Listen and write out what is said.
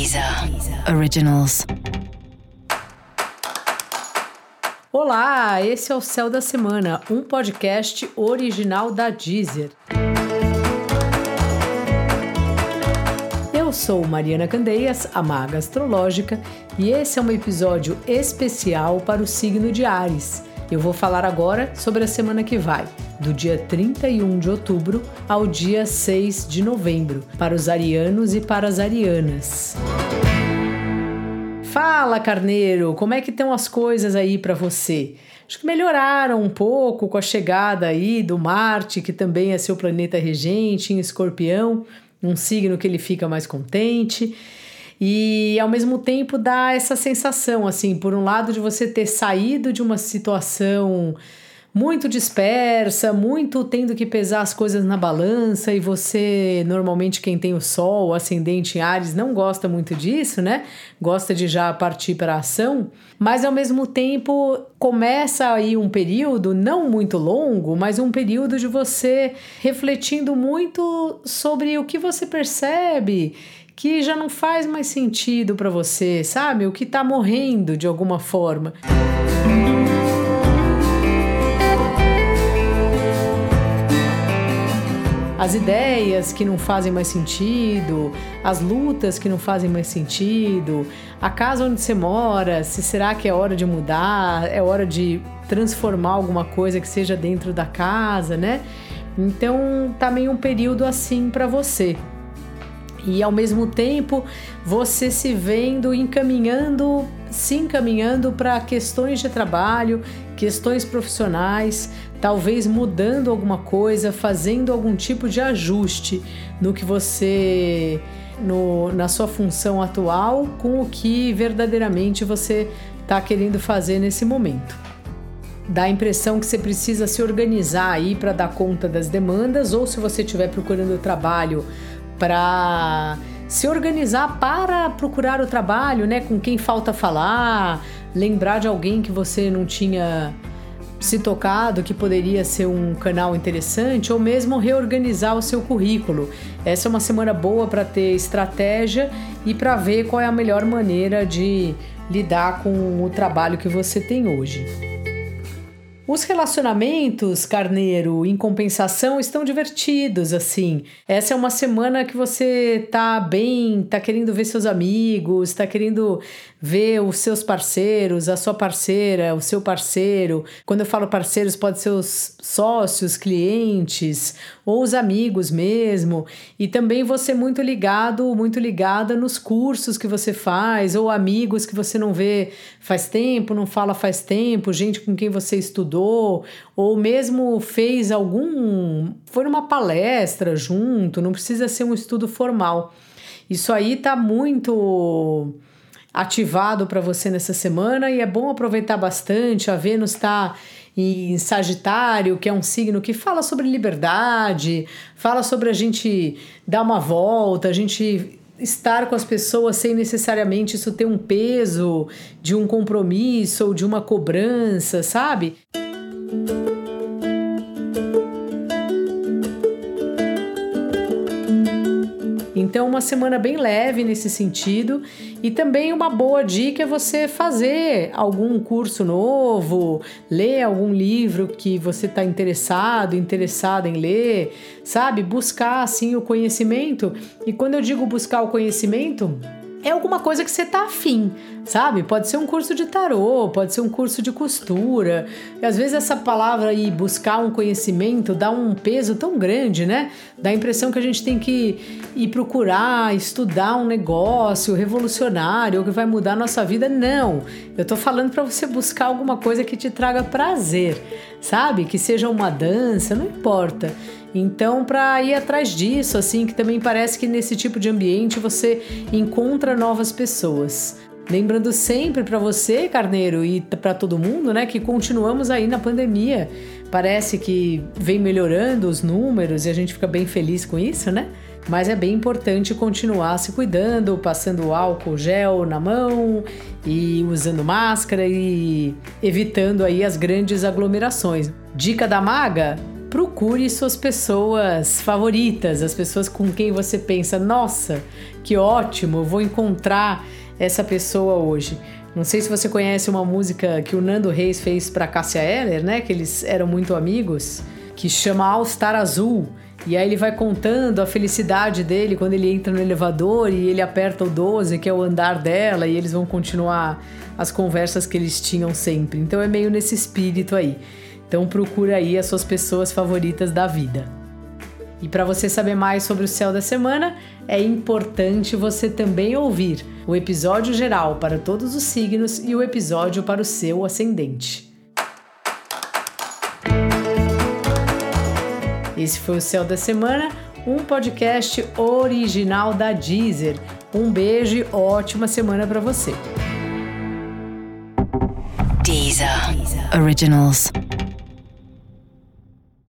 Deezer Originals. Olá, esse é o Céu da Semana, um podcast original da Deezer. Eu sou Mariana Candeias, a maga astrológica, e esse é um episódio especial para o signo de Ares. Eu vou falar agora sobre a semana que vai, do dia 31 de outubro ao dia 6 de novembro, para os arianos e para as arianas. Fala, carneiro, como é que estão as coisas aí para você? Acho que melhoraram um pouco com a chegada aí do Marte, que também é seu planeta regente em Escorpião, um signo que ele fica mais contente e ao mesmo tempo dá essa sensação, assim, por um lado, de você ter saído de uma situação muito dispersa, muito tendo que pesar as coisas na balança, e você, normalmente, quem tem o Sol, o ascendente em Ares, não gosta muito disso, né? Gosta de já partir para a ação, mas ao mesmo tempo começa aí um período, não muito longo, mas um período de você refletindo muito sobre o que você percebe que já não faz mais sentido para você, sabe? O que está morrendo de alguma forma. As ideias que não fazem mais sentido, as lutas que não fazem mais sentido, a casa onde você mora, se será que é hora de mudar, é hora de transformar alguma coisa que seja dentro da casa, né? Então, tá meio um período assim para você e ao mesmo tempo você se vendo encaminhando, se encaminhando para questões de trabalho, questões profissionais, talvez mudando alguma coisa, fazendo algum tipo de ajuste no que você no, na sua função atual com o que verdadeiramente você está querendo fazer nesse momento. Dá a impressão que você precisa se organizar aí para dar conta das demandas, ou se você estiver procurando trabalho para se organizar para procurar o trabalho, né? Com quem falta falar, lembrar de alguém que você não tinha se tocado, que poderia ser um canal interessante, ou mesmo reorganizar o seu currículo. Essa é uma semana boa para ter estratégia e para ver qual é a melhor maneira de lidar com o trabalho que você tem hoje. Os relacionamentos, Carneiro, em compensação, estão divertidos, assim. Essa é uma semana que você tá bem, tá querendo ver seus amigos, tá querendo ver os seus parceiros, a sua parceira, o seu parceiro. Quando eu falo parceiros, pode ser os sócios, clientes ou os amigos mesmo. E também você muito ligado, muito ligada nos cursos que você faz ou amigos que você não vê faz tempo, não fala faz tempo, gente com quem você estudou ou mesmo fez algum, foi numa palestra junto, não precisa ser um estudo formal. Isso aí tá muito ativado para você nessa semana e é bom aproveitar bastante. A Vênus está em Sagitário, que é um signo que fala sobre liberdade, fala sobre a gente dar uma volta, a gente estar com as pessoas sem necessariamente isso ter um peso de um compromisso ou de uma cobrança, sabe? Então, uma semana bem leve nesse sentido. E também uma boa dica é você fazer algum curso novo, ler algum livro que você está interessado, interessada em ler, sabe? Buscar assim o conhecimento. E quando eu digo buscar o conhecimento, é alguma coisa que você tá afim, sabe? Pode ser um curso de tarô, pode ser um curso de costura. E às vezes essa palavra aí, buscar um conhecimento, dá um peso tão grande, né? Dá a impressão que a gente tem que ir procurar, estudar um negócio revolucionário que vai mudar a nossa vida. Não! Eu tô falando para você buscar alguma coisa que te traga prazer, sabe? Que seja uma dança, não importa. Então, para ir atrás disso, assim, que também parece que nesse tipo de ambiente você encontra novas pessoas. Lembrando sempre para você, Carneiro, e para todo mundo, né, que continuamos aí na pandemia. Parece que vem melhorando os números e a gente fica bem feliz com isso, né? Mas é bem importante continuar se cuidando, passando álcool gel na mão e usando máscara e evitando aí as grandes aglomerações. Dica da maga: procure suas pessoas favoritas, as pessoas com quem você pensa, nossa, que ótimo, vou encontrar essa pessoa hoje. Não sei se você conhece uma música que o Nando Reis fez para Cássia Eller, né? Que eles eram muito amigos, que chama All Star Azul. E aí ele vai contando a felicidade dele quando ele entra no elevador e ele aperta o 12, que é o andar dela, e eles vão continuar as conversas que eles tinham sempre. Então é meio nesse espírito aí. Então procura aí as suas pessoas favoritas da vida. E para você saber mais sobre o céu da semana, é importante você também ouvir o episódio geral para todos os signos e o episódio para o seu ascendente. Esse foi o Céu da Semana, um podcast original da Deezer. Um beijo e ótima semana para você. Deezer. Deezer. Originals.